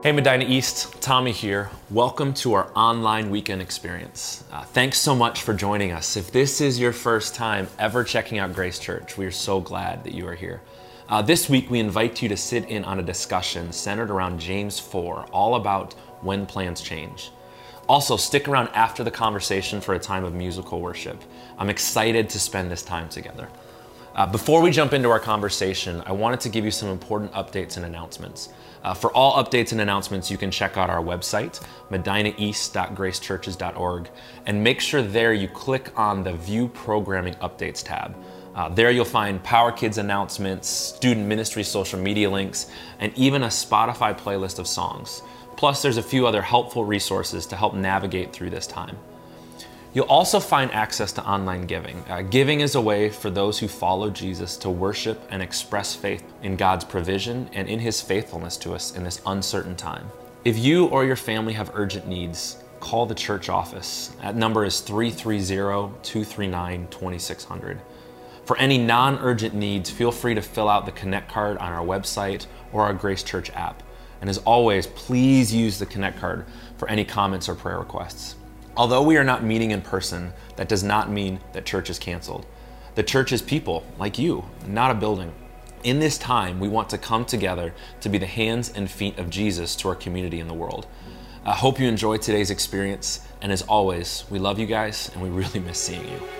Hey Medina East, Tommy here. Welcome to our online weekend experience. Uh, thanks so much for joining us. If this is your first time ever checking out Grace Church, we are so glad that you are here. Uh, this week, we invite you to sit in on a discussion centered around James 4, all about when plans change. Also, stick around after the conversation for a time of musical worship. I'm excited to spend this time together. Uh, before we jump into our conversation, I wanted to give you some important updates and announcements. Uh, for all updates and announcements, you can check out our website, medinaeast.gracechurches.org, and make sure there you click on the View Programming Updates tab. Uh, there you'll find Power Kids announcements, student ministry social media links, and even a Spotify playlist of songs. Plus, there's a few other helpful resources to help navigate through this time. You'll also find access to online giving. Uh, giving is a way for those who follow Jesus to worship and express faith in God's provision and in His faithfulness to us in this uncertain time. If you or your family have urgent needs, call the church office. That number is 330 239 2600. For any non urgent needs, feel free to fill out the Connect card on our website or our Grace Church app. And as always, please use the Connect card for any comments or prayer requests. Although we are not meeting in person, that does not mean that church is canceled. The church is people like you, not a building. In this time, we want to come together to be the hands and feet of Jesus to our community in the world. I hope you enjoyed today's experience, and as always, we love you guys and we really miss seeing you.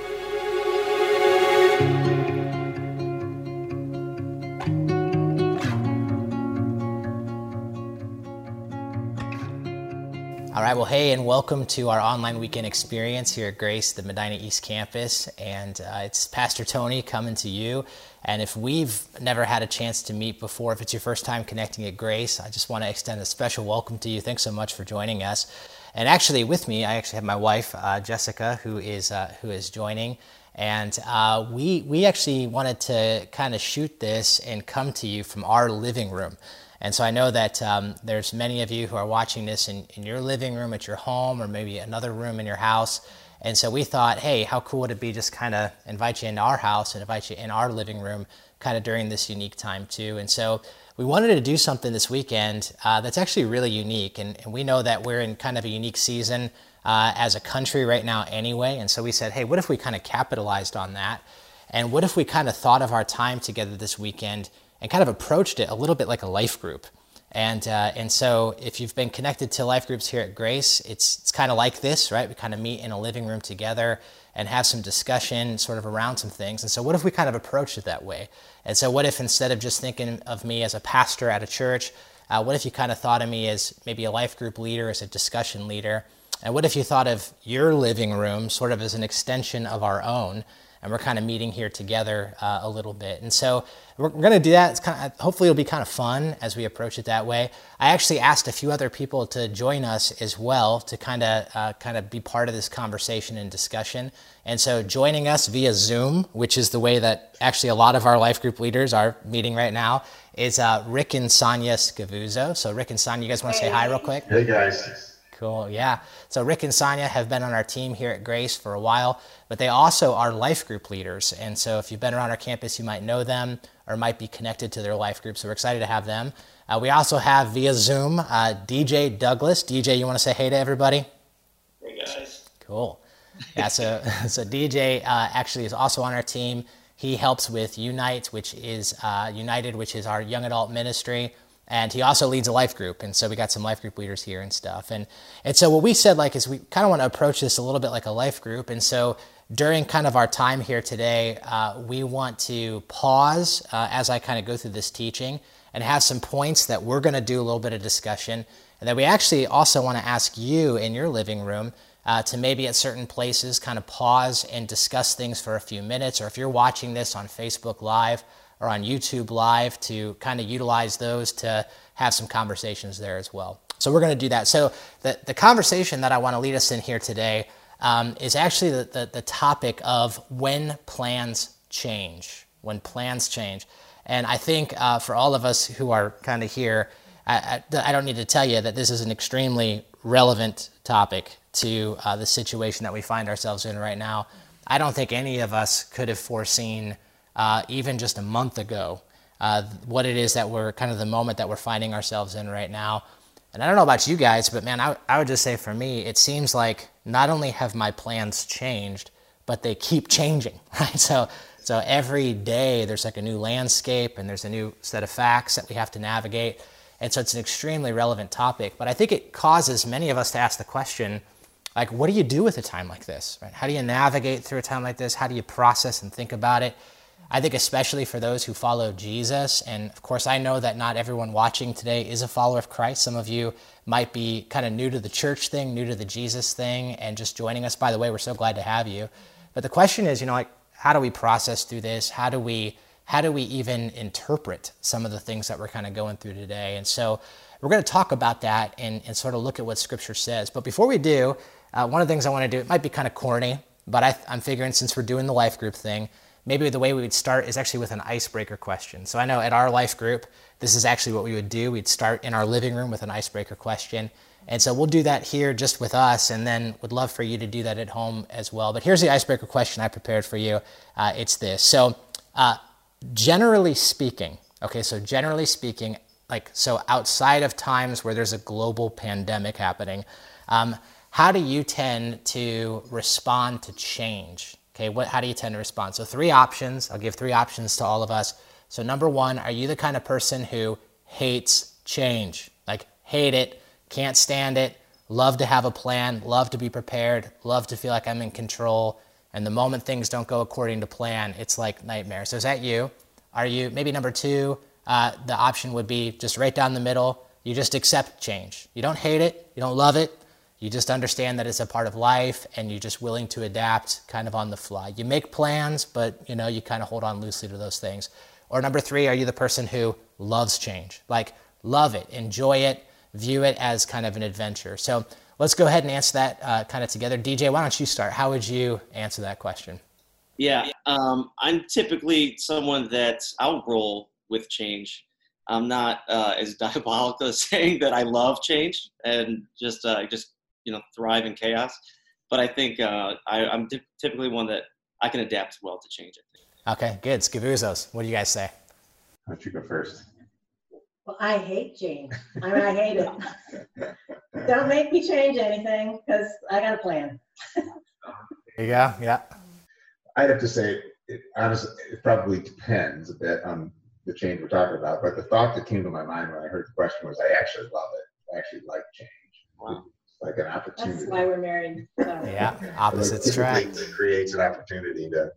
Right, well, hey, and welcome to our online weekend experience here at Grace, the Medina East campus. And uh, it's Pastor Tony coming to you. And if we've never had a chance to meet before, if it's your first time connecting at Grace, I just want to extend a special welcome to you. Thanks so much for joining us. And actually, with me, I actually have my wife, uh, Jessica, who is, uh, who is joining. And uh, we, we actually wanted to kind of shoot this and come to you from our living room. And so I know that um, there's many of you who are watching this in, in your living room at your home or maybe another room in your house. And so we thought, hey, how cool would it be just kind of invite you into our house and invite you in our living room kind of during this unique time too. And so we wanted to do something this weekend uh, that's actually really unique. And, and, we know that we're in kind of a unique season uh, as a country right now anyway. And so we said, hey, what if we kind of capitalized on that? And what if we kind of thought of our time together this weekend and kind of approached it a little bit like a life group. And, uh, and so if you've been connected to life groups here at Grace, it's, it's kind of like this, right? We kind of meet in a living room together and have some discussion sort of around some things. And so what if we kind of approached it that way? And so what if instead of just thinking of me as a pastor at a church, uh, what if you kind of thought of me as maybe a life group leader, as a discussion leader? And what if you thought of your living room sort of as an extension of our own? And we're kind of meeting here together uh, a little bit. And so we're, we're going to do that. It's kind of, hopefully, it'll be kind of fun as we approach it that way. I actually asked a few other people to join us as well to kind of uh, kind of be part of this conversation and discussion. And so joining us via Zoom, which is the way that actually a lot of our life group leaders are meeting right now, is uh, Rick and Sonia Scavuzzo. So Rick and Sonia, you guys want to say hi real quick? Hey guys. Cool, yeah. So Rick and Sonia have been on our team here at Grace for a while, but they also are life group leaders. And so if you've been around our campus, you might know them or might be connected to their life group. So we're excited to have them. Uh, we also have via Zoom uh, DJ Douglas. DJ, you want to say hey to everybody? Hey guys. Cool. Yeah, so, so DJ uh, actually is also on our team. He helps with Unite, which is uh, United, which is our young adult ministry and he also leads a life group. And so we got some life group leaders here and stuff. And and so what we said like is we kind of want to approach this a little bit like a life group. And so during kind of our time here today uh, we want to pause uh, as i kind of go through this teaching and have some points that we're going to do a little bit of discussion. And then we actually also want to ask you in your living room uh, to maybe at certain places kind of pause and discuss things for a few minutes. Or if you're watching this on facebook live or on YouTube Live to kind of utilize those to have some conversations there as well. So we're going to do that. So the, the conversation that I want to lead us in here today um, is actually the, the, the, topic of when plans change. When plans change. And I think uh, for all of us who are kind of here, I, I, I, don't need to tell you that this is an extremely relevant topic to uh, the situation that we find ourselves in right now. I don't think any of us could have foreseen uh, even just a month ago, uh, what it is that we're kind of the moment that we're finding ourselves in right now. And I don't know about you guys, but man, I, I would just say for me, it seems like not only have my plans changed, but they keep changing, right? So, so every day there's like a new landscape and there's a new set of facts that we have to navigate. And so it's an extremely relevant topic. But I think it causes many of us to ask the question, like, what do you do with a time like this? Right? How do you navigate through a time like this? How do you process and think about it? I think especially for those who follow Jesus, and of course, I know that not everyone watching today is a follower of Christ. Some of you might be kind of new to the church thing, new to the Jesus thing, and just joining us. By the way, we're so glad to have you. But the question is, you know, like, how do we process through this? How do we how do we even interpret some of the things that we're kind of going through today? And so we're going to talk about that and, and sort of look at what Scripture says. But before we do, uh, one of the things I want to do, it might be kind of corny, but I, I'm figuring since we're doing the life group thing, maybe the way we would start is actually with an icebreaker question. So I know at our life group, this is actually what we would do. We'd start in our living room with an icebreaker question. And so we'll do that here just with us, and then would love for you to do that at home as well. But here's the icebreaker question I prepared for you. Uh, it's this. So, uh, generally speaking, okay, so generally speaking, like, so outside of times where there's a global pandemic happening, um, how do you tend to respond to change? Okay, what, how do you tend to respond? So, three options. I'll give three options to all of us. So, number one, are you the kind of person who hates change? Like, hate it, can't stand it, love to have a plan, love to be prepared, love to feel like I'm in control. And the moment things don't go according to plan, it's like nightmare. So, is that you? Are you, maybe number two, uh, the option would be just right down the middle. You just accept change. You don't hate it, you don't love it, you just understand that it's a part of life and you're just willing to adapt kind of on the fly. You make plans, but you know, you kind of hold on loosely to those things. Or number 3, are you the person who loves change? Like love it, enjoy it, view it as kind of an adventure. So, let's go ahead and answer that uh, kind of together. DJ, why don't you start? How would you answer that question? Yeah, um, I'm typically someone that I'll roll with change. I'm not uh, as diabolical as saying that I love change and just uh, just you know thrive in chaos. But I think uh, I, am typically one that I can adapt well to change. it. Okay, good. Scavuzzos, what do you guys say? Why don't you go first? Well, I hate change. I mean, I hate it. Don't make me change anything because I got a plan. there you go. Yeah. I'd have to say, it, honestly, it probably depends a bit on the change we're talking about. But the thought that came to my mind when I heard the question was, I actually love it. I actually like change. Wow like an opportunity. That's why we're married. So. Yeah, opposites attract. It creates an opportunity to,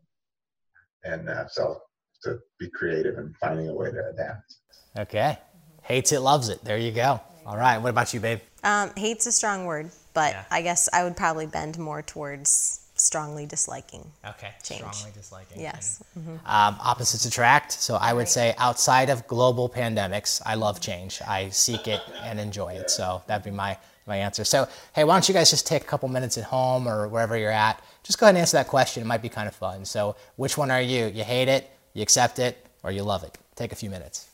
and uh, so to be creative and finding a way to adapt. Okay, hates it, loves it. There you go. All right, what about you, babe? Um, hate's a strong word, but yeah. I guess I would probably bend more towards strongly disliking. Okay, change. strongly disliking. Yes. Mm-hmm. Um, opposites attract. So I would right. say outside of global pandemics, I love change. I seek it and enjoy it. So that'd be my my answer. So, hey, why don't you guys just take a couple minutes at home or wherever you're at? Just go ahead and answer that question. It might be kind of fun. So, which one are you? You hate it, you accept it, or you love it? Take a few minutes.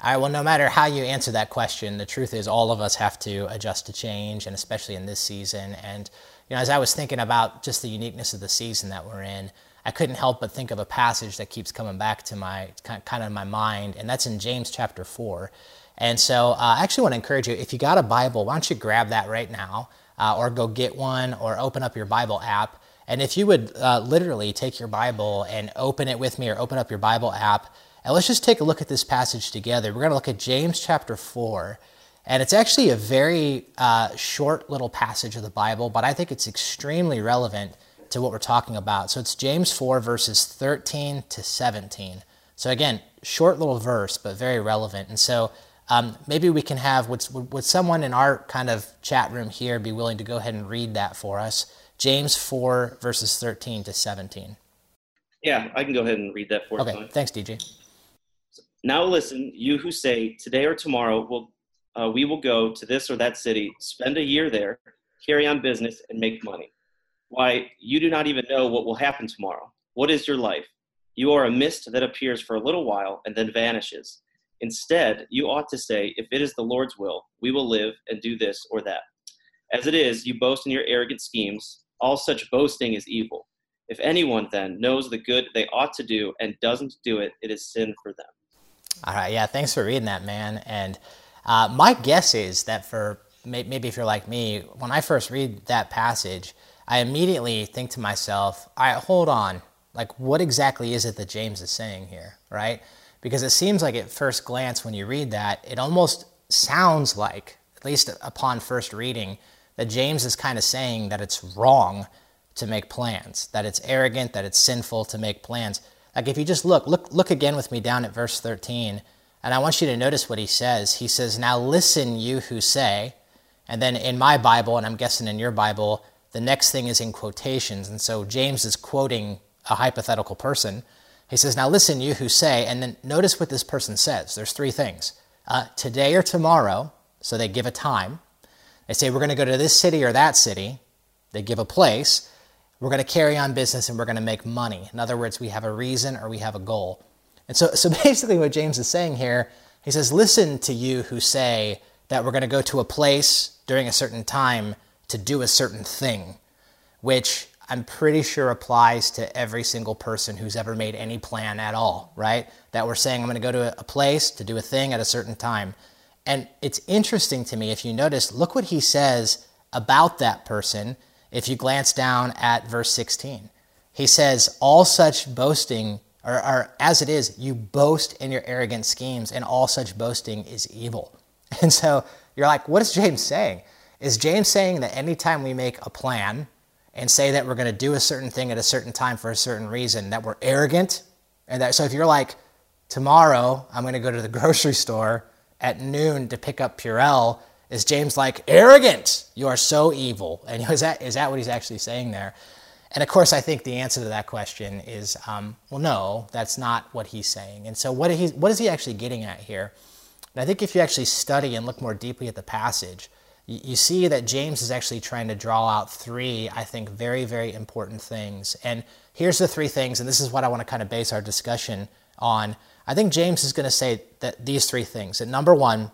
All right, well, no matter how you answer that question, the truth is all of us have to adjust to change, and especially in this season. And, you know, as I was thinking about just the uniqueness of the season that we're in, I couldn't help but think of a passage that keeps coming back to my kind of my mind, and that's in James chapter 4. And so uh, I actually want to encourage you if you got a Bible, why don't you grab that right now uh, or go get one or open up your Bible app. And if you would uh, literally take your Bible and open it with me or open up your Bible app, and let's just take a look at this passage together. We're going to look at James chapter 4. And it's actually a very uh, short little passage of the Bible, but I think it's extremely relevant to what we're talking about. So it's James 4, verses 13 to 17. So again, short little verse, but very relevant. And so um, maybe we can have, would, would someone in our kind of chat room here be willing to go ahead and read that for us? James 4, verses 13 to 17. Yeah, I can go ahead and read that for you. Okay, thanks, DJ. Now listen, you who say, today or tomorrow we'll, uh, we will go to this or that city, spend a year there, carry on business, and make money. Why, you do not even know what will happen tomorrow. What is your life? You are a mist that appears for a little while and then vanishes. Instead, you ought to say, If it is the Lord's will, we will live and do this or that. As it is, you boast in your arrogant schemes. All such boasting is evil. If anyone then knows the good they ought to do and doesn't do it, it is sin for them. All right, yeah, thanks for reading that, man. And Uh, my guess is that for maybe if you're like me, when I first read that passage, I immediately think to myself, all right, hold on. Like, what exactly is it that James is saying here, right? Because it seems like at first glance, when you read that, it almost sounds like, at least upon first reading, that James is kind of saying that it's wrong to make plans, that it's arrogant, that it's sinful to make plans. Like if you just look, look, look again with me down at verse 13, and I want you to notice what he says. He says, Now listen, you who say, and then in my Bible, and I'm guessing in your Bible, the next thing is in quotations. And so James is quoting a hypothetical person. He says, Now listen, you who say, and then notice what this person says. There's three things uh, today or tomorrow, so they give a time. They say, We're going to go to this city or that city. They give a place. We're going to carry on business and we're going to make money. In other words, we have a reason or we have a goal. And so, so basically, what James is saying here, he says, Listen to you who say that we're going to go to a place during a certain time to do a certain thing, which I'm pretty sure applies to every single person who's ever made any plan at all, right? That we're saying, I'm going to go to a place to do a thing at a certain time. And it's interesting to me, if you notice, look what he says about that person if you glance down at verse 16. He says, All such boasting, or, as it is, you boast in your arrogant schemes, and all such boasting is evil. And so you're like, what is James saying? Is James saying that anytime we make a plan and say that we're going to do a certain thing at a certain time for a certain reason, that we're arrogant? And that, so if you're like, tomorrow I'm going to go to the grocery store at noon to pick up Purell, is James like, arrogant? You are so evil. And is that, is that what he's actually saying there? And of course, I think the answer to that question is, um, well, no, that's not what he's saying. And so, what, he, what is he actually getting at here? And I think if you actually study and look more deeply at the passage, you see that James is actually trying to draw out three, I think, very, very important things. And here's the three things, and this is what I want to kind of base our discussion on. I think James is going to say that these three things. That number one,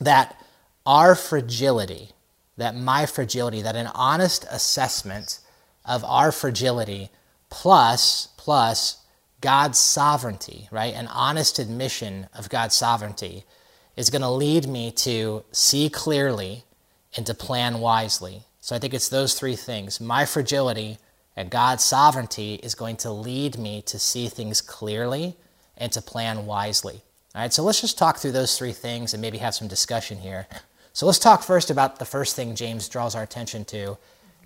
that our fragility, that my fragility, that an honest assessment of our fragility plus plus God's sovereignty, right? An honest admission of God's sovereignty is going to lead me to see clearly and to plan wisely. So I think it's those three things. My fragility and God's sovereignty is going to lead me to see things clearly and to plan wisely. All right, so let's just talk through those three things and maybe have some discussion here. So let's talk first about the first thing James draws our attention to.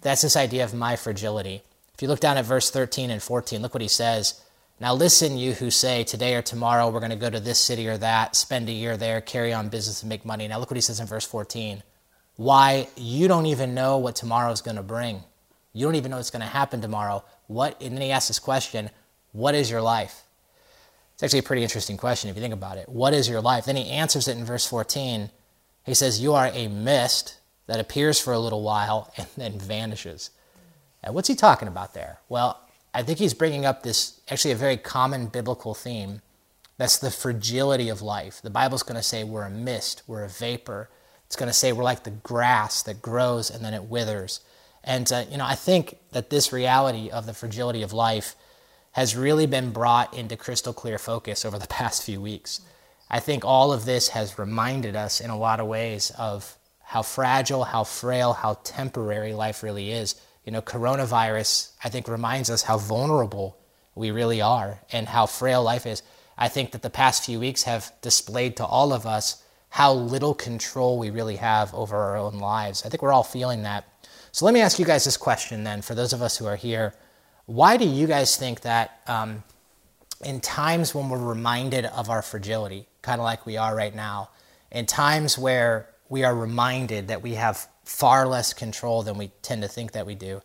That's this idea of my fragility. If you look down at verse 13 and 14, look what he says. Now listen, you who say, today or tomorrow we're going to go to this city or that, spend a year there, carry on business and make money. Now look what he says in verse 14. Why, you don't even know what tomorrow is going to bring. You don't even know what's going to happen tomorrow. What, and then he asks this question, what is your life? It's actually a pretty interesting question if you think about it. What is your life? Then he answers it in verse 14. He says, You are a mist that appears for a little while and then vanishes. And what's he talking about there? Well, I think he's bringing up this actually a very common biblical theme. That's the fragility of life. The Bible's going to say we're a mist, we're a vapor. It's going to say we're like the grass that grows and then it withers. And, uh, you know, I think that this reality of the fragility of life has really been brought into crystal clear focus over the past few weeks. I think all of this has reminded us in a lot of ways of how fragile, how frail, how temporary life really is. You know, coronavirus, I think, reminds us how vulnerable we really are and how frail life is. I think that the past few weeks have displayed to all of us how little control we really have over our own lives. I think we're all feeling that. So let me ask you guys this question then, for those of us who are here. Why do you guys think that um, in times when we're reminded of our fragility, kind of like we are right now, in times where we are reminded that we have far less control than we tend to think that we do.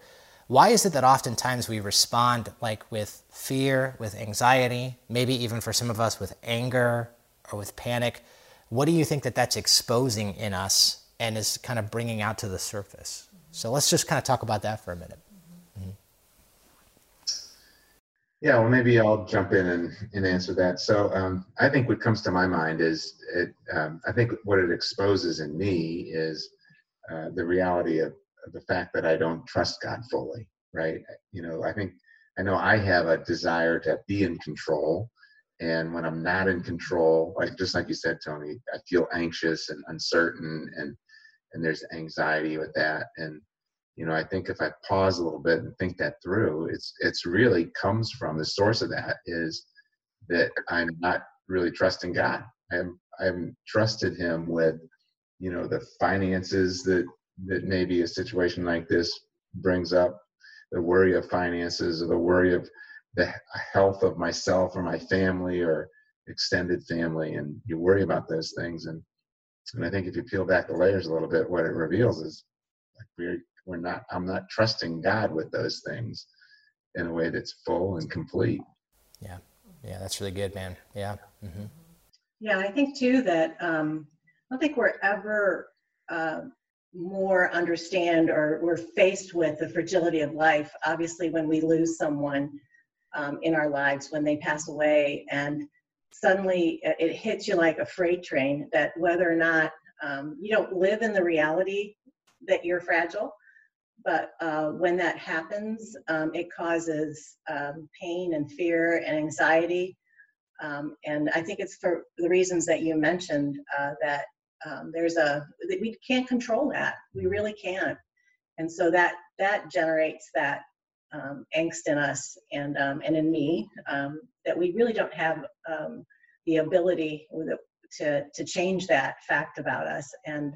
Why is it that oftentimes we respond like with fear, with anxiety, maybe even for some of us with anger or with panic? What do you think that that's exposing in us and is kind of bringing out to the surface? So let's just kind of talk about that for a minute. Yeah, well, maybe I'll jump in and, and answer that. So um, I think what comes to my mind is it, um, I think what it exposes in me is uh, the reality of, of, the fact that I don't trust God fully, right? You know, I think I know I have a desire to be in control, And when I'm not in control, like just like you said, Tony, I feel anxious and uncertain, and and there's anxiety with that. And you know, I think if I pause a little bit and think that through, it's it's really comes from the source of that is that I'm not really trusting God. I am I haven't trusted Him with, you know, the finances that that maybe a situation like this brings up, the worry of finances or the worry of the health of myself or my family or extended family, and you worry about those things. And and I think if you peel back the layers a little bit, what it reveals is like we're we're not i'm not trusting god with those things in a way that's full and complete yeah yeah that's really good man yeah mm-hmm. yeah i think too that um, i don't think we're ever uh, more understand or we're faced with the fragility of life obviously when we lose someone um, in our lives when they pass away and suddenly it hits you like a freight train that whether or not um, you don't live in the reality that you're fragile but uh, when that happens, um, it causes um, pain and fear and anxiety. Um, and I think it's for the reasons that you mentioned uh, that um, there's a that we can't control that. We really can't. And so that that generates that um, angst in us and um, and in me that we really don't have the ability to to change that fact about us. And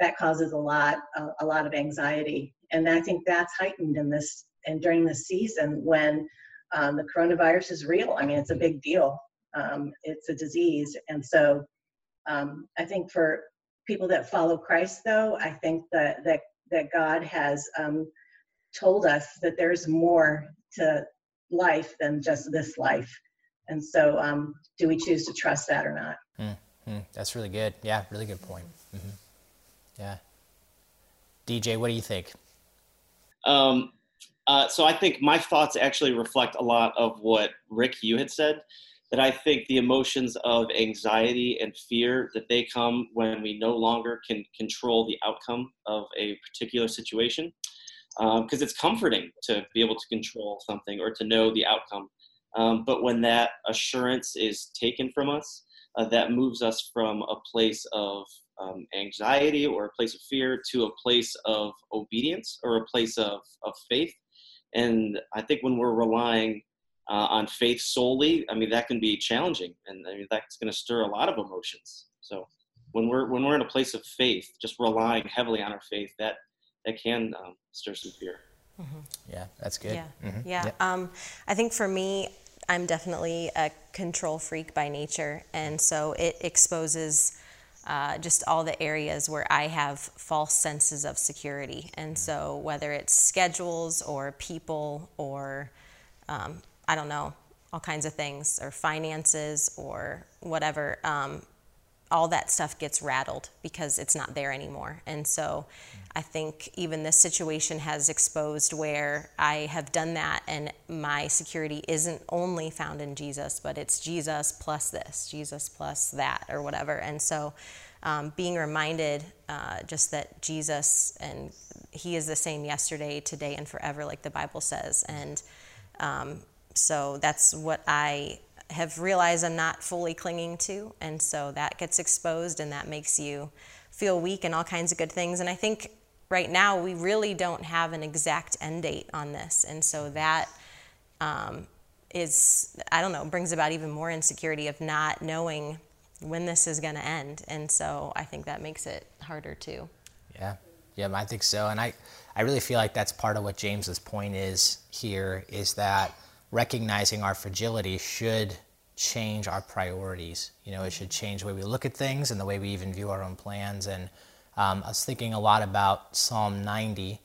that causes a lot uh, a lot of anxiety. And i think that's heightened in this and during this season when um, the coronavirus is real. I mean it's a big deal. Um, it's a disease. And so um, i think for people that follow christ though i think that that that god has um, told us that there's more to life than just this life and so um, do we choose to trust that or not mm-hmm. that's really good yeah really good point mm-hmm. Yeah. DJ, what do you think? Um, uh, so I think my thoughts actually reflect a lot of what Rick you had said. That I think the emotions of anxiety and fear that they come when we no longer can control the outcome of a particular situation, because um, it's comforting to be able to control something or to know the outcome. Um, but when that assurance is taken from us, uh, that moves us from a place of um, anxiety or a place of fear to a place of obedience or a place of, of faith. And I think when we're relying uh, on faith solely, I mean, that can be challenging and I mean, that's going to stir a lot of emotions. So when we're, when we're in a place of faith, just relying heavily on our faith, that, that can um, stir some fear. Mm-hmm. Yeah, that's good. Yeah, mm-hmm. yeah. Um, I think for me, I'm definitely a control freak by nature, and so it exposes uh, just all the areas where I have false senses of security. And so, whether it's schedules or people or um, I don't know, all kinds of things, or finances or whatever, um, all that stuff gets rattled because it's not there anymore. And so, I think even this situation has exposed where I have done that, and my security isn't only found in Jesus, but it's Jesus plus this, Jesus plus that, or whatever. And so, um, being reminded uh, just that Jesus and He is the same yesterday, today, and forever, like the Bible says. And um, so that's what I have realized I'm not fully clinging to. And so that gets exposed, and that makes you feel weak and all kinds of good things. And I think right now we really don't have an exact end date on this. And so that um, is, I don't know, brings about even more insecurity of not knowing when this is going to end. And so I think that makes it harder too. Yeah. Yeah, I think so. And I, I really feel like that's part of what James's point is here is that recognizing our fragility should change our priorities. You know, it should change the way we look at things and the way we even view our own plans. And um, I was thinking a lot about Psalm 90.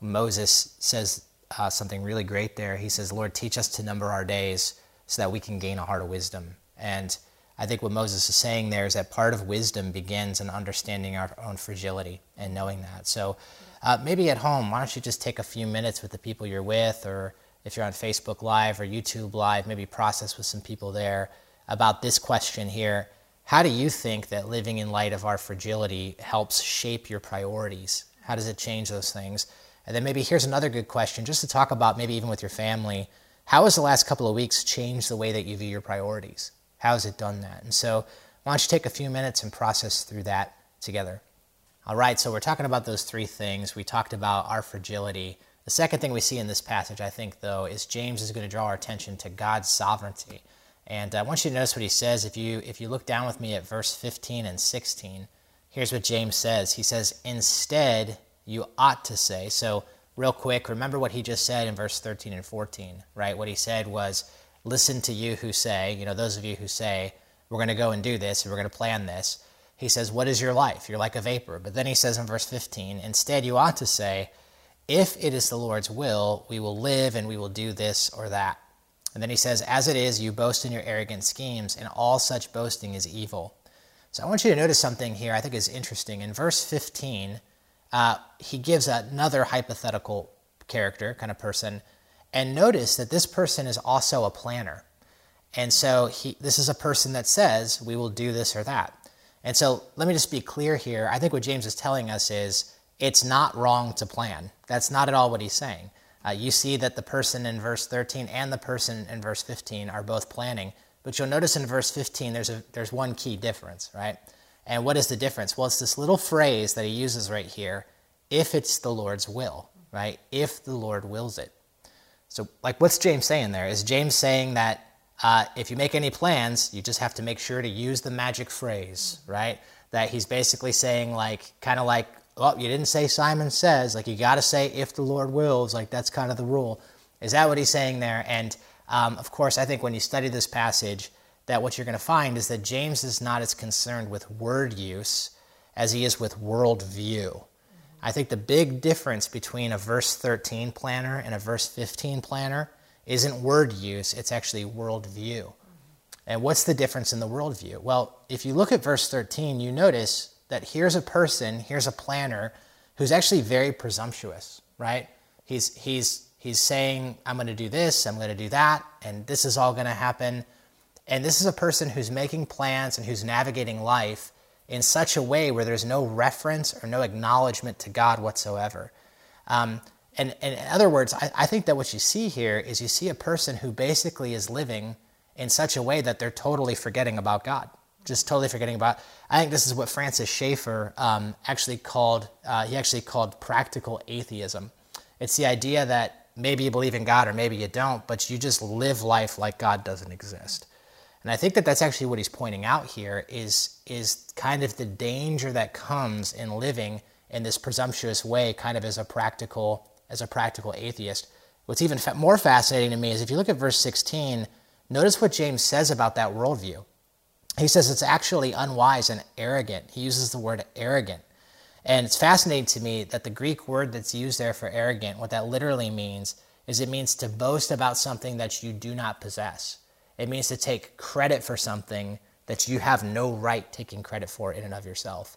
Moses says uh, something really great there. He says, Lord, teach us to number our days so that we can gain a heart of wisdom. And I think what Moses is saying there is that part of wisdom begins in understanding our own fragility and knowing that. So uh, maybe at home, why don't you just take a few minutes with the people you're with, or if you're on Facebook Live or YouTube Live, maybe process with some people there about this question here. How do you think that living in light of our fragility helps shape your priorities? How does it change those things? And then maybe here's another good question just to talk about, maybe even with your family. How has the last couple of weeks changed the way that you view your priorities? How has it done that? And so, why don't you take a few minutes and process through that together? All right, so we're talking about those three things. We talked about our fragility. The second thing we see in this passage, I think, though, is James is going to draw our attention to God's sovereignty. And uh, I want you to notice what he says. If you, if you look down with me at verse 15 and 16, here's what James says. He says, Instead, you ought to say. So, real quick, remember what he just said in verse 13 and 14, right? What he said was, Listen to you who say, you know, those of you who say, We're going to go and do this, and we're going to plan this he says, What is your life? You're like a vapor. But then he says in verse 15, Instead, you ought to say, If it is the Lord's will, we will live and we will do this or that. And then he says, As it is, you boast in your arrogant schemes, and all such boasting is evil. So I want you to notice something here I think is interesting. In verse 15, uh, he gives another hypothetical character, kind of person, and notice that this person is also a planner. And so he, this is a person that says, We will do this or that. And so let me just be clear here. I think what James is telling us is it's not wrong to plan. That's not at all what he's saying. Uh, you see that the person in verse 13 and the person in verse 15 are both planning. But you'll notice in verse 15 there's, a, there's one key difference, right? And what is the difference? Well, it's this little phrase that he uses right here if it's the Lord's will, right? If the Lord wills it. So, like, what's James saying there? Is James saying that uh, if you make any plans, you just have to make sure to use the magic phrase, right? That he's basically saying, like, kind of like, well, you didn't say Simon says, like, you got to say if the Lord wills, like, that's kind of the rule. Is that what he's saying there? And um, of course, I think when you study this passage, that what you're going to find is that James is not as concerned with word use as he is with worldview. I think the big difference between a verse 13 planner and a verse 15 planner isn't word use, it's actually worldview. And what's the difference in the worldview? Well, if you look at verse 13, you notice that here's a person, here's a planner who's actually very presumptuous, right? He's, he's, he's saying, I'm going to do this, I'm going to do that, and this is all going to happen. And this is a person who's making plans and who's navigating life in such a way where there's no reference or no acknowledgement to God whatsoever. Um, and, and in other words, I, I think that what you see here is you see a person who basically is living in such a way that they're totally forgetting about God, just totally forgetting about. I think this is what Francis Schaeffer um, actually called. Uh, he actually called practical atheism. It's the idea that maybe you believe in God or maybe you don't, but you just live life like God doesn't exist. And I think that that's actually what he's pointing out here is is kind of the danger that comes in living in this presumptuous way, kind of as a practical as a practical atheist. What's even fa- more fascinating to me is if you look at verse 16, notice what James says about that worldview. He says it's actually unwise and arrogant. He uses the word arrogant. And it's fascinating to me that the Greek word that's used there for arrogant, what that literally means, is it means to boast about something that you do not possess. It means to take credit for something that you have no right taking credit for in and of yourself.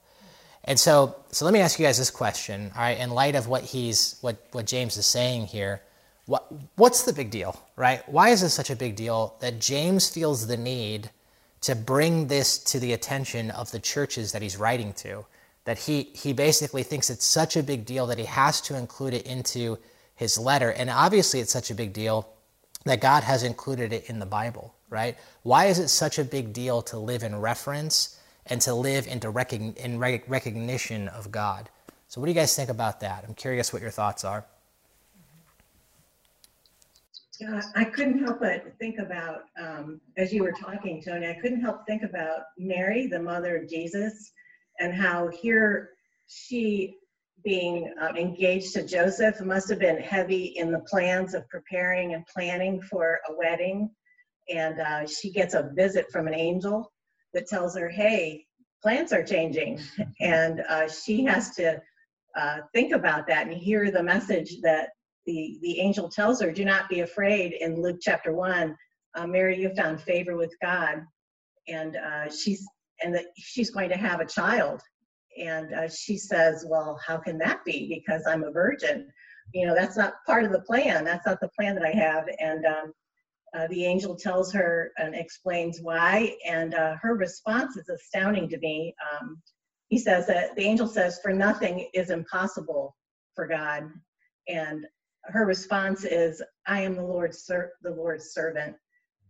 And so, so let me ask you guys this question, all right, in light of what he's, what, what James is saying here, what, what's the big deal, right? Why is this such a big deal that James feels the need to bring this to the attention of the churches that he's writing to? That he, he basically thinks it's such a big deal that he has to include it into his letter. And obviously, it's such a big deal that God has included it in the Bible, right? Why is it such a big deal to live in reference and to live into recogn- in recognition of God. So, what do you guys think about that? I'm curious what your thoughts are. I couldn't help but think about, um, as you were talking, Tony, I couldn't help think about Mary, the mother of Jesus, and how here she being uh, engaged to Joseph must have been heavy in the plans of preparing and planning for a wedding. And uh, she gets a visit from an angel that tells her, hey, plans are changing. And uh, she has to uh, think about that and hear the message that the, the angel tells her, do not be afraid in Luke chapter 1. Uh, Mary, you found favor with God. And uh, she's and that she's going to have a child. And uh, she says, well, how can that be? Because I'm a virgin. You know, that's not part of the plan. That's not the plan that I have. And um, uh, the angel tells her and explains why, and uh, her response is astounding to me. Um, he says that the angel says, "For nothing is impossible for God," and her response is, "I am the Lord's ser- the Lord's servant.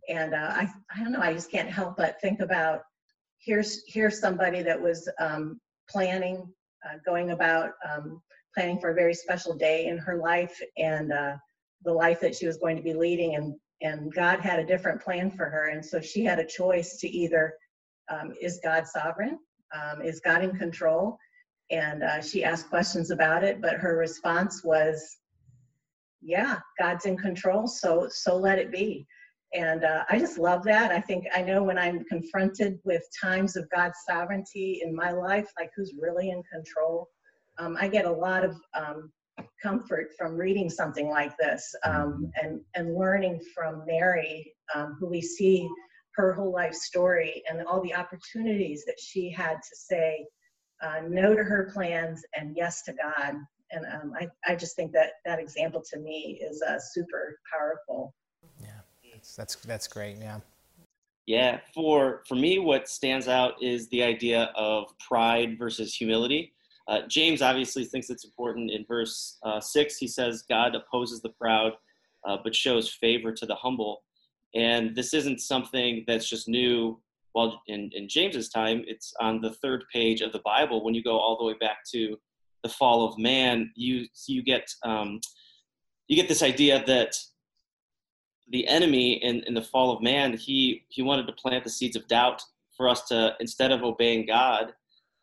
And uh, I, I don't know, I just can't help but think about here's here's somebody that was um, planning, uh, going about um, planning for a very special day in her life and uh, the life that she was going to be leading, and and God had a different plan for her, and so she had a choice to either um, is God sovereign, um, is God in control, and uh, she asked questions about it, but her response was, yeah, God's in control, so so let it be and uh, I just love that. I think I know when I'm confronted with times of God's sovereignty in my life, like who's really in control, um, I get a lot of um, comfort from reading something like this um, and, and learning from Mary, um, who we see her whole life story and all the opportunities that she had to say uh, no to her plans and yes to God. And um, I, I just think that that example to me is uh, super powerful. Yeah, that's that's that's great. Yeah. Yeah, for for me, what stands out is the idea of pride versus humility. Uh, James obviously thinks it's important. In verse uh, six, he says, "God opposes the proud, uh, but shows favor to the humble." And this isn't something that's just new. Well, in, in James's time, it's on the third page of the Bible. When you go all the way back to the fall of man, you you get um, you get this idea that the enemy in, in the fall of man, he, he wanted to plant the seeds of doubt for us to, instead of obeying God,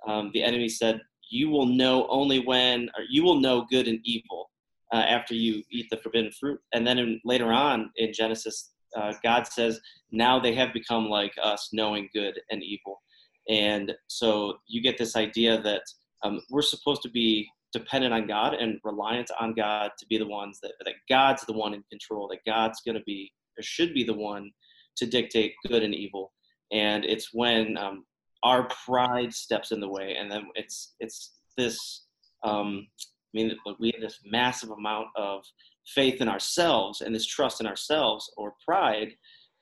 um, the enemy said, You will know only when, or you will know good and evil uh, after you eat the forbidden fruit. And then in, later on in Genesis, uh, God says, Now they have become like us, knowing good and evil. And so you get this idea that um, we're supposed to be dependent on God and reliant on God to be the ones that, that God's the one in control, that God's going to be or should be the one to dictate good and evil. And it's when um, our pride steps in the way, and then it's it's this. Um, I mean, we have this massive amount of faith in ourselves and this trust in ourselves or pride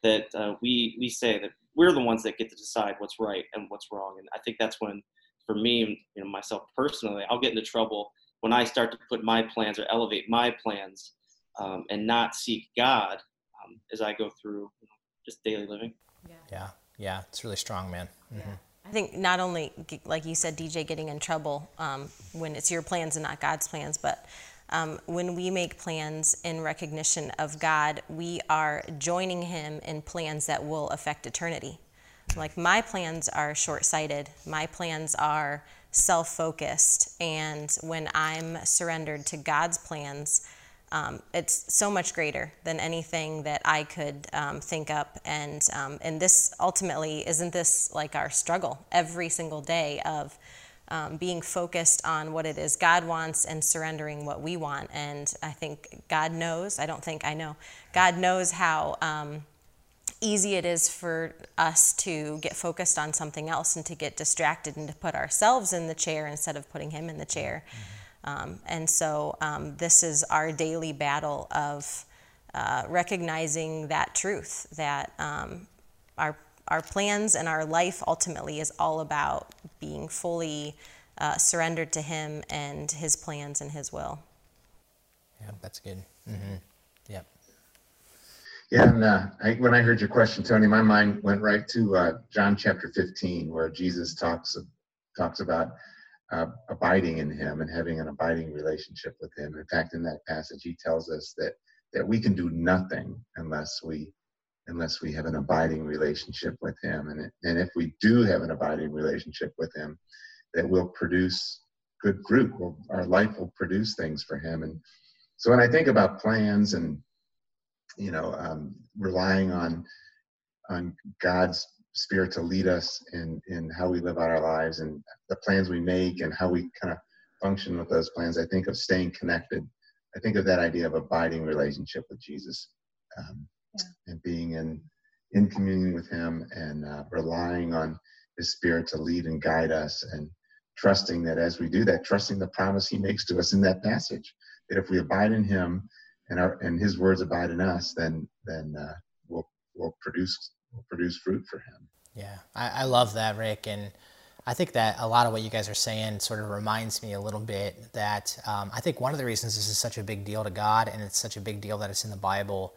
that uh, we we say that we're the ones that get to decide what's right and what's wrong. And I think that's when for me, you know, myself personally, I'll get into trouble when I start to put my plans or elevate my plans um, and not seek God um, as I go through you know, just daily living. Yeah. yeah, yeah, it's really strong, man. Mm-hmm. I think not only, like you said, DJ, getting in trouble um, when it's your plans and not God's plans, but um, when we make plans in recognition of God, we are joining Him in plans that will affect eternity. Like my plans are short sighted, my plans are self focused. And when I'm surrendered to God's plans, um, it's so much greater than anything that I could um, think up. And, um, and this ultimately, isn't this like our struggle every single day of um, being focused on what it is God wants and surrendering what we want? And I think God knows, I don't think I know, God knows how um, easy it is for us to get focused on something else and to get distracted and to put ourselves in the chair instead of putting him in the chair. Um, and so um, this is our daily battle of uh, recognizing that truth that um, our our plans and our life ultimately is all about being fully uh, surrendered to Him and His plans and His will. Yeah, that's good. Mm-hmm. Yeah, and uh, I, when I heard your question, Tony, my mind went right to uh, John chapter 15, where Jesus talks talks about uh, abiding in Him and having an abiding relationship with Him. In fact, in that passage, He tells us that that we can do nothing unless we unless we have an abiding relationship with Him, and it, and if we do have an abiding relationship with Him, that will produce good fruit. We'll, our life will produce things for Him, and so when I think about plans and you know, um, relying on on God's spirit to lead us in in how we live out our lives and the plans we make and how we kind of function with those plans. I think of staying connected. I think of that idea of abiding relationship with Jesus um, yeah. and being in in communion with Him and uh, relying on His Spirit to lead and guide us and trusting that as we do that, trusting the promise He makes to us in that passage that if we abide in Him and our and his words abide in us, then then uh, we'll we'll produce we'll produce fruit for him. Yeah, I, I love that, Rick, and I think that a lot of what you guys are saying sort of reminds me a little bit that um, I think one of the reasons this is such a big deal to God and it's such a big deal that it's in the Bible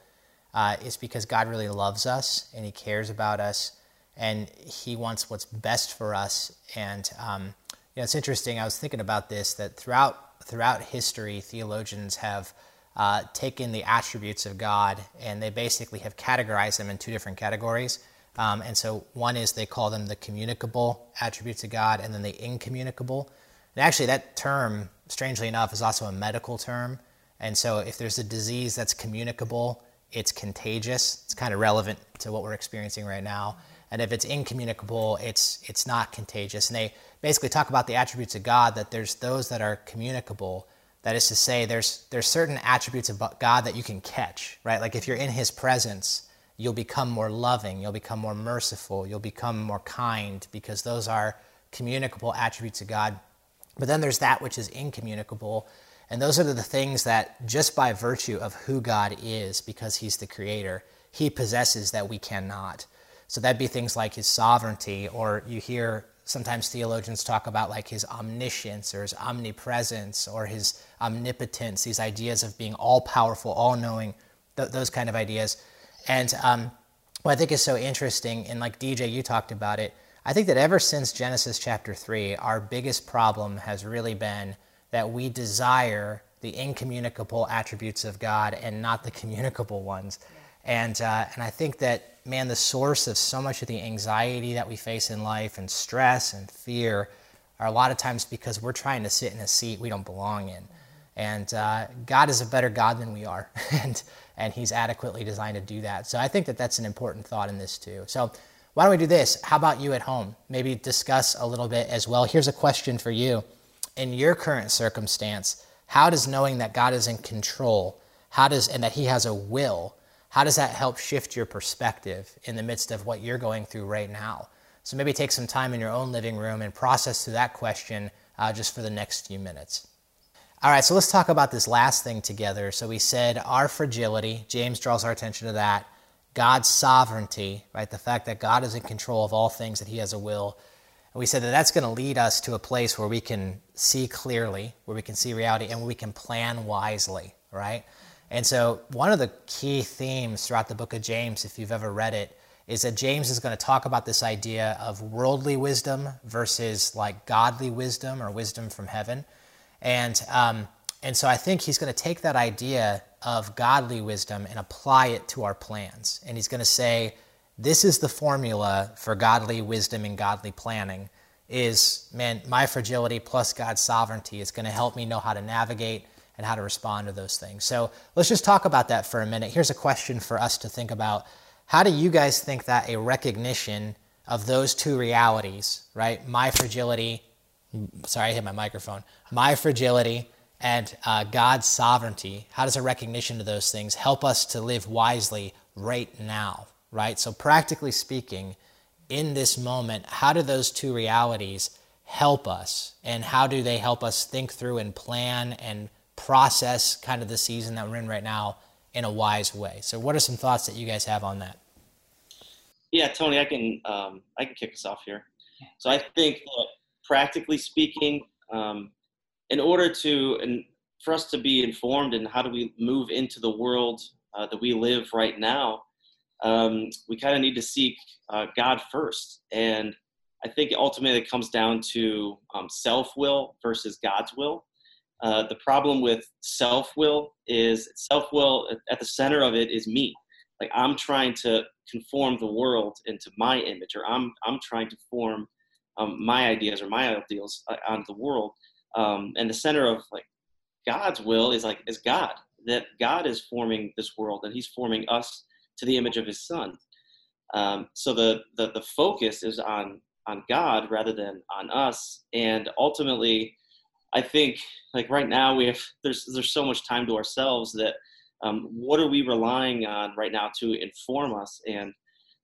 uh, is because God really loves us and He cares about us and He wants what's best for us. And um, you know, it's interesting. I was thinking about this that throughout throughout history, theologians have uh, taken the attributes of God and they basically have categorized them in two different categories. Um, and so one is they call them the communicable attributes of God, and then the incommunicable. And actually, that term, strangely enough, is also a medical term. And so if there's a disease that's communicable, it's contagious. It's kind of relevant to what we're experiencing right now. And if it's incommunicable, it's it's not contagious. And they basically talk about the attributes of God that there's those that are communicable. That is to say, there's there's certain attributes of God that you can catch, right? Like if you're in His presence, you'll become more loving, you'll become more merciful, you'll become more kind, because those are communicable attributes of God. But then there's that which is incommunicable, and those are the things that, just by virtue of who God is, because He's the Creator, He possesses that we cannot. So that'd be things like His sovereignty, or you hear sometimes theologians talk about like His omniscience, or His omnipresence, or His omnipotence, these ideas of being all powerful, all knowing, th- those kind of ideas. And um, what I think is so interesting, and like DJ, you talked about it, I think that ever since Genesis chapter 3, our biggest problem has really been that we desire the incommunicable attributes of God and not the communicable ones. And, uh, and I think that, man, the source of so much of the anxiety that we face in life and stress and fear are a lot of times because we're trying to sit in a seat we don't belong in. And uh, God is a better God than we are. and, and He's adequately designed to do that. So I think that that's an important thought in this, too. So why don't we do this? How about you at home? Maybe discuss a little bit as well. Here's a question for you in your current circumstance, how does knowing that God is in control, how does and that He has a will, how does that help shift your perspective in the midst of what you're going through right now? So maybe take some time in your own living room and process through that question uh, just for the next few minutes. All right, so let's talk about this last thing together. So we said our fragility, James draws our attention to that. God's sovereignty, right? The fact that God is in control of all things, that He has a will. And we said that that's going to lead us to a place where we can see clearly, where we can see reality, and where we can plan wisely, right? And so, one of the key themes throughout the book of James, if you've ever read it, is that James is going to talk about this idea of worldly wisdom versus like godly wisdom or wisdom from heaven. And, um, and so, I think he's going to take that idea of godly wisdom and apply it to our plans. And he's going to say, this is the formula for godly wisdom and godly planning is man my fragility plus god's sovereignty is going to help me know how to navigate and how to respond to those things. So let's just talk about that for a minute. Here's a question for us to think about. How do you guys think that a recognition of those two realities right? My fragility sorry i hit my microphone. My fragility and uh, god's sovereignty how does a recognition of those things help us to live wisely right now right? So, practically speaking, in this moment, how do those two realities help us? And how do they help us think through and plan and process kind of the season that we're in right now in a wise way? So, what are some thoughts that you guys have on that? Yeah, Tony, I can um, I can kick us off here. So, I think that practically speaking, um, in order to and for us to be informed and how do we move into the world uh, that we live right now, um, we kind of need to seek uh, God first. And I think ultimately it comes down to um, self will versus God's will. Uh, the problem with self will is self will at the center of it is me. Like I'm trying to conform the world into my image, or I'm I'm trying to form um, my ideas or my ideals uh, on the world. Um, and the center of like God's will is like is God. That God is forming this world, and He's forming us to the image of his son. Um, so the, the, the focus is on on God rather than on us. And ultimately, I think like right now we have there's there's so much time to ourselves that um, what are we relying on right now to inform us? And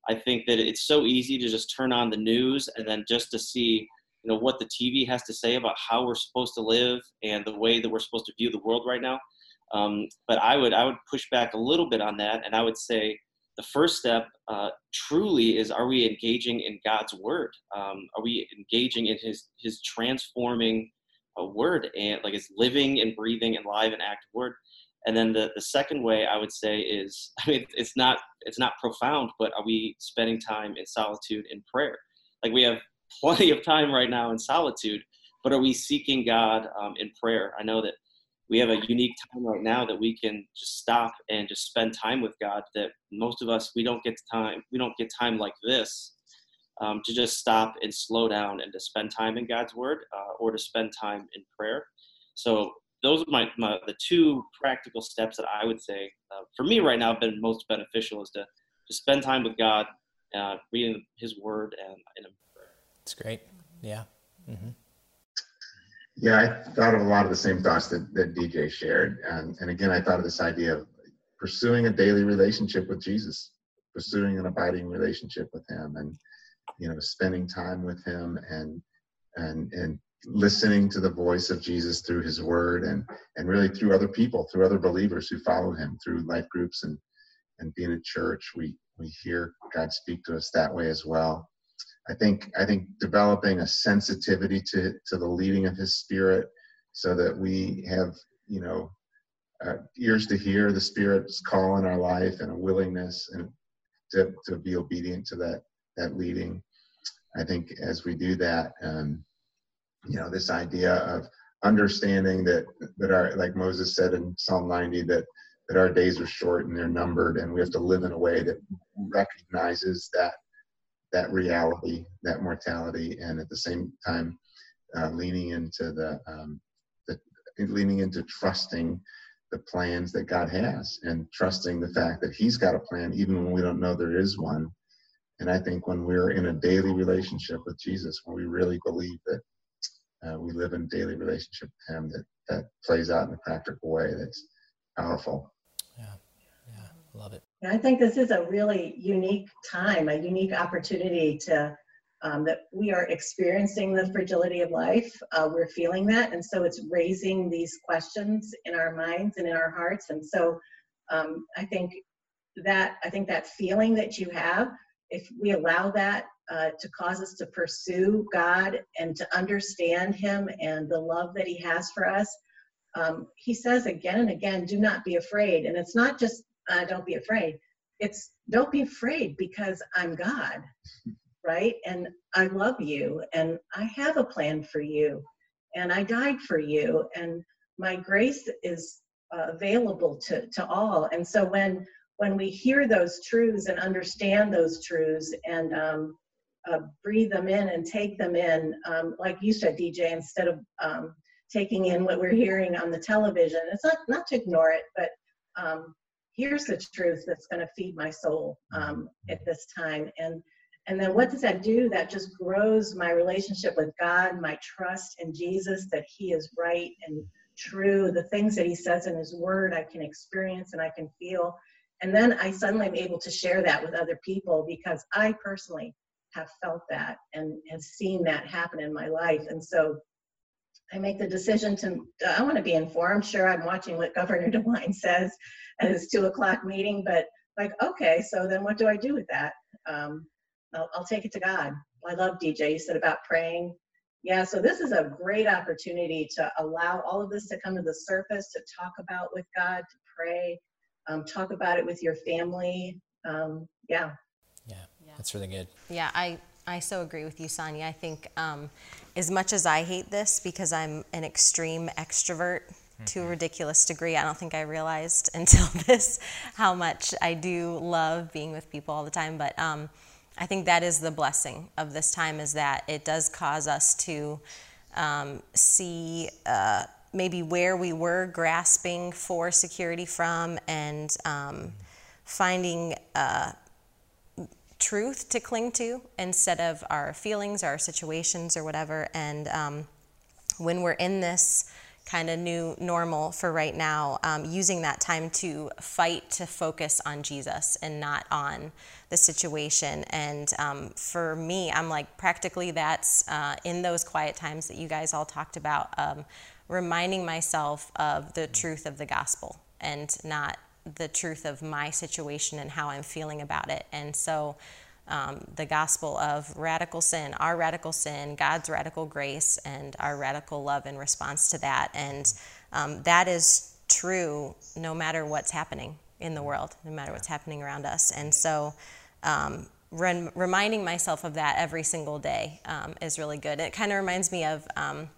I think that it's so easy to just turn on the news and then just to see you know what the TV has to say about how we're supposed to live and the way that we're supposed to view the world right now. Um, but I would I would push back a little bit on that, and I would say the first step uh, truly is are we engaging in God's word? Um, are we engaging in His His transforming uh, word and like it's living and breathing and live and active word? And then the, the second way I would say is, I mean, it's not it's not profound, but are we spending time in solitude in prayer? Like we have plenty of time right now in solitude, but are we seeking God um, in prayer? I know that we have a unique time right now that we can just stop and just spend time with God. That most of us we don't get time. We don't get time like this um, to just stop and slow down and to spend time in God's Word uh, or to spend time in prayer. So those are my, my the two practical steps that I would say uh, for me right now have been most beneficial is to to spend time with God, uh, reading His Word and in prayer. It's great. Yeah. Mm-hmm. Yeah, I thought of a lot of the same thoughts that, that DJ shared. And, and again, I thought of this idea of pursuing a daily relationship with Jesus, pursuing an abiding relationship with Him, and you know, spending time with Him and and and listening to the voice of Jesus through His Word and and really through other people, through other believers who follow Him, through life groups and and being in church, we we hear God speak to us that way as well. I think I think developing a sensitivity to to the leading of His Spirit, so that we have you know uh, ears to hear the Spirit's call in our life and a willingness and to to be obedient to that that leading. I think as we do that, um, you know, this idea of understanding that that our like Moses said in Psalm 90 that that our days are short and they're numbered, and we have to live in a way that recognizes that that reality, that mortality, and at the same time uh, leaning into the, um, the leaning into trusting the plans that God has and trusting the fact that He's got a plan even when we don't know there is one. And I think when we're in a daily relationship with Jesus, when we really believe that uh, we live in daily relationship with Him, that that plays out in a practical way that's powerful. Yeah, yeah, I love it. And I think this is a really unique time, a unique opportunity to um, that we are experiencing the fragility of life. Uh, we're feeling that, and so it's raising these questions in our minds and in our hearts. And so, um, I think that I think that feeling that you have, if we allow that uh, to cause us to pursue God and to understand Him and the love that He has for us, um, He says again and again, "Do not be afraid." And it's not just uh, don't be afraid. It's don't be afraid because I'm God, right? And I love you and I have a plan for you and I died for you and my grace is uh, available to, to all. And so when when we hear those truths and understand those truths and um, uh, breathe them in and take them in, um, like you said, DJ, instead of um, taking in what we're hearing on the television, it's not not to ignore it, but um, here's the truth that's going to feed my soul um, at this time. And and then what does that do? That just grows my relationship with god my trust in jesus that he is right and true. The things that he says in his word i can experience and i can feel and then i suddenly am able to share that with other people because i personally have felt that and have seen that happen in my life and so I make the decision to, I want to be informed. Sure, I'm watching what Governor DeWine says at his two o'clock meeting, but like, okay, so then what do I do with that? Um, I'll, I'll take it to God. I love DJ. You said about praying. Yeah, so this is a great opportunity to allow all of this to come to the surface, to talk about with God, to pray, um, talk about it with your family. Um, yeah. yeah. Yeah, that's really good. Yeah, I I so agree with you, Sonia. I think um, as much as I hate this because I'm an extreme extrovert mm-hmm. to a mm-hmm. ridiculous degree, I don't think I realized until this how much I do love being with people all the time. But um, I think that is the blessing of this time is that it does cause us to um, see uh, maybe where we were grasping for security from and um, finding. Uh, truth to cling to instead of our feelings, our situations, or whatever. And um, when we're in this kind of new normal for right now, um, using that time to fight to focus on Jesus and not on the situation. And um, for me, I'm like, practically that's uh, in those quiet times that you guys all talked about, um, reminding myself of the truth of the gospel and not the truth of my situation and how I'm feeling about it. And so, um, the gospel of radical sin, our radical sin, God's radical grace, and our radical love in response to that. And um, that is true no matter what's happening in the world, no matter what's happening around us. And so, um, rem- reminding myself of that every single day um, is really good. It kind of reminds me of um,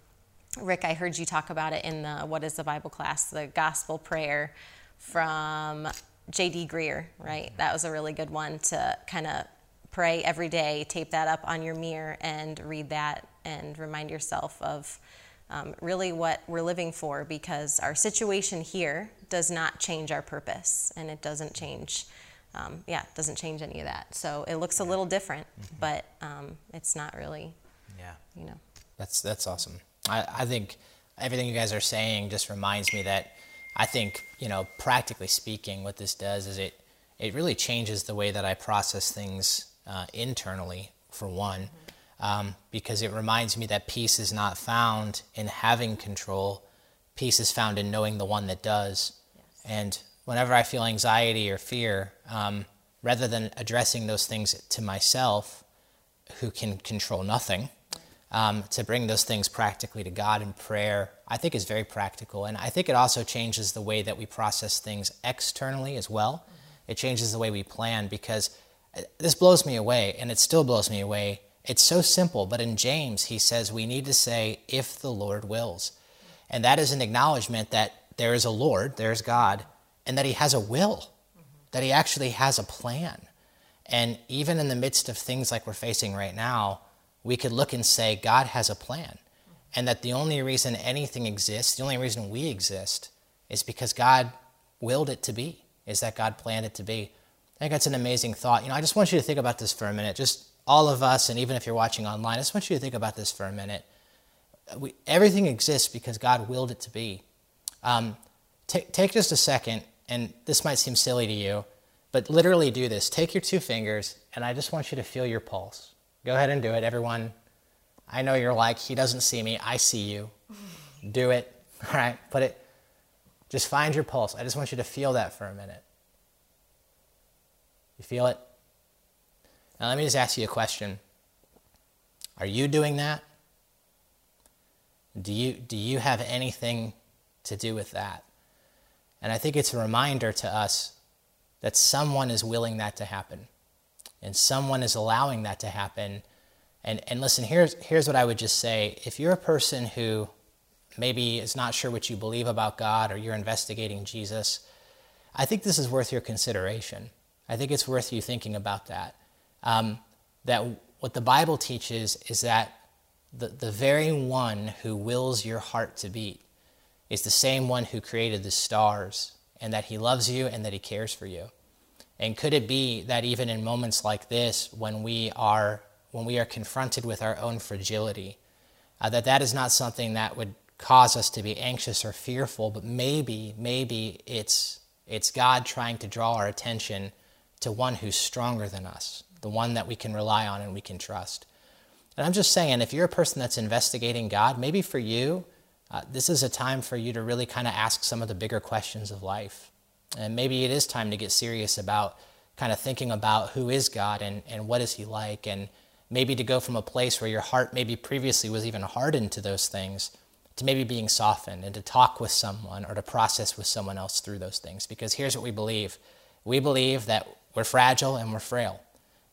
Rick. I heard you talk about it in the What is the Bible class, the gospel prayer from J.D. Greear, right? That was a really good one to kind of pray every day, tape that up on your mirror, and read that and remind yourself of um, really what we're living for because our situation here does not change our purpose and it doesn't change. Um, yeah, it doesn't change any of that. So it looks a little different, mm-hmm. but um, it's not really. Yeah. You know. That's that's awesome. I, I think everything you guys are saying just reminds me that I think you know practically speaking, what this does is it it really changes the way that I process things uh, internally for one. Um, because it reminds me that peace is not found in having control. Peace is found in knowing the one that does. Yes. And whenever I feel anxiety or fear, um, rather than addressing those things to myself, who can control nothing, um, to bring those things practically to God in prayer, I think is very practical. And I think it also changes the way that we process things externally as well. Mm-hmm. It changes the way we plan because uh, this blows me away, and it still blows me away it's so simple, but in James, he says we need to say, if the Lord wills. And that is an acknowledgement that there is a Lord, there's God, and that he has a will, mm-hmm. that he actually has a plan. And even in the midst of things like we're facing right now, we could look and say, God has a plan. And that the only reason anything exists, the only reason we exist, is because God willed it to be, is that God planned it to be. I think that's an amazing thought. You know, I just want you to think about this for a minute. Just all of us, and even if you're watching online, I just want you to think about this for a minute. We, everything exists because God willed it to be. Um, t- take just a second, and this might seem silly to you, but literally do this. Take your two fingers, and I just want you to feel your pulse. Go ahead and do it, everyone. I know you're like, he doesn't see me. I see you. Do it. All right, put it. Just find your pulse. I just want you to feel that for a minute. You feel it? Now, let me just ask you a question. Are you doing that? Do you, do you have anything to do with that? And I think it's a reminder to us that someone is willing that to happen, and someone is allowing that to happen. And, and listen, here's, here's what I would just say. If you're a person who maybe is not sure what you believe about God or you're investigating Jesus, I think this is worth your consideration. I think it's worth you thinking about that um, that what the Bible teaches is that the, the very one who wills your heart to beat is the same one who created the stars, and that he loves you and that he cares for you. And could it be that even in moments like this, when we are when we are confronted with our own fragility, uh, that that is not something that would cause us to be anxious or fearful, but maybe maybe it's it's God trying to draw our attention to one who's stronger than us, the one that we can rely on and we can trust. And I'm just saying, if you're a person that's investigating God, maybe for you, uh, this is a time for you to really kind of ask some of the bigger questions of life. And maybe it is time to get serious about kind of thinking about who is God and, and what is He like, and maybe to go from a place where your heart maybe previously was even hardened to those things to maybe being softened and to talk with someone or to process with someone else through those things. Because here's what we believe we believe that we're fragile and we're frail.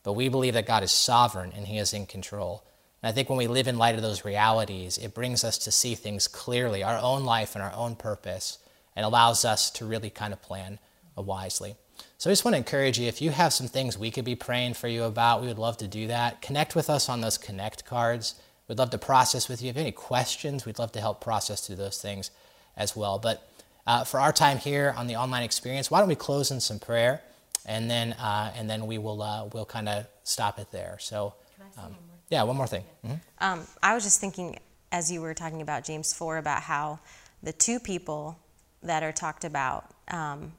But we believe that God is sovereign and He is in control. And I think when we live in light of those realities, it brings us to see things clearly, our own life and our own purpose, and allows us to really kind of plan wisely. So I just want to encourage you if you have some things we could be praying for you about, we would love to do that. Connect with us on those connect cards. We'd love to process with you. If you have any questions, we'd love to help process through those things as well. But uh, for our time here on the online experience, why don't we close in some prayer? and then uh, and then we will uh, we'll kind of stop it there. So, um, one yeah, one more thing. Mm-hmm. Um, I was just thinking as you were talking about James four about how the two people that are talked about um,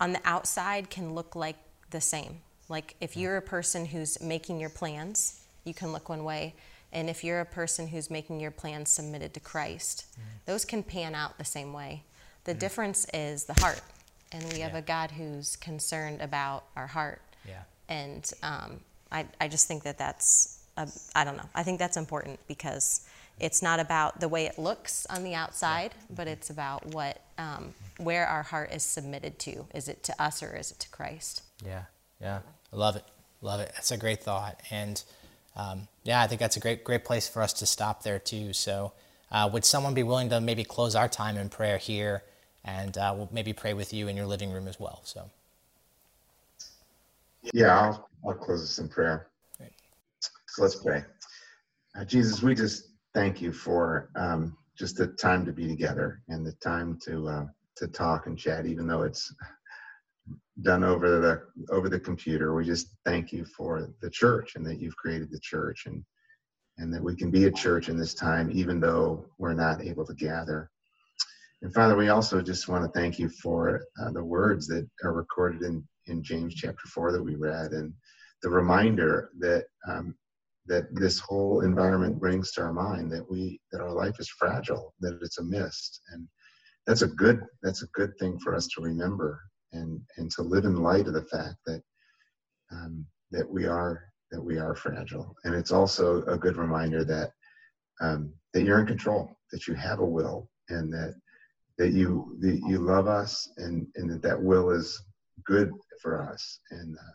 on the outside can look like the same. Like if you're a person who's making your plans, you can look one way. And if you're a person who's making your plans submitted to Christ, mm-hmm. those can pan out the same way. The mm-hmm. difference is the heart and we have yeah. a God who's concerned about our heart. Yeah. And um, I, I just think that that's, I don't know, I think that's important because it's not about the way it looks on the outside, but it's about what um, where our heart is submitted to. Is it to us or is it to Christ? Yeah, yeah, I love it, love it. That's a great thought, and um, yeah, I think that's a great great place for us to stop there too. So, uh, would someone be willing to maybe close our time in prayer here, and uh, we'll maybe pray with you in your living room as well. So. Yeah, I'll, I'll close this in prayer. Great. So let's pray. Uh, Jesus, we just thank you for um, just the time to be together and the time to uh, to talk and chat, even though it's done over the over the computer. We just thank you for the church and that you've created the church and and that we can be a church in this time, even though we're not able to gather. And Father, we also just want to thank you for uh, the words that are recorded in in James chapter four that we read, and the reminder that um, that this whole environment brings to our mind that we that our life is fragile, that it's a mist, and that's a good that's a good thing for us to remember and and to live in light of the fact that um, that we are that we are fragile, and it's also a good reminder that um, that you're in control, that you have a will, and that that you that you love us, and and that that will is good for us, and uh,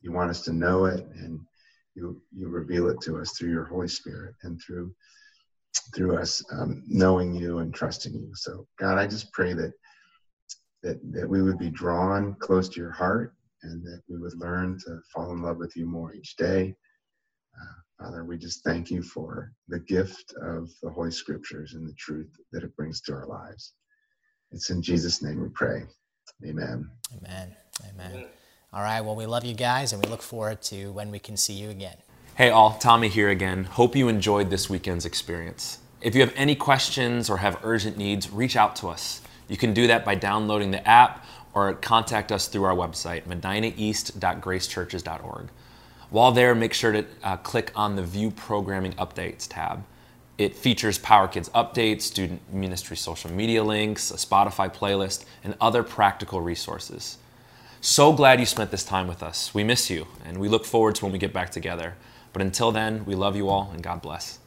you want us to know it and you you reveal it to us through your Holy Spirit and through through us um, knowing you and trusting you. So God, I just pray that that that we would be drawn close to your heart and that we would learn to fall in love with you more each day. Uh, Father, we just thank you for the gift of the Holy Scriptures and the truth that it brings to our lives. It's in Jesus' name we pray. Amen. Amen. Amen. All right. Well, we love you guys, and we look forward to when we can see you again. Hey, all, Tommy here again. Hope you enjoyed this weekend's experience. If you have any questions or have urgent needs, reach out to us. You can do that by downloading the app or contact us through our website, medinaeast.gracechurches.org. While there, make sure to uh, click on the View Programming Updates tab. It features Power Kids updates, student ministry social media links, a Spotify playlist, and other practical resources. So glad you spent this time with us. We miss you, and we look forward to when we get back together. But until then, we love you all, and God bless.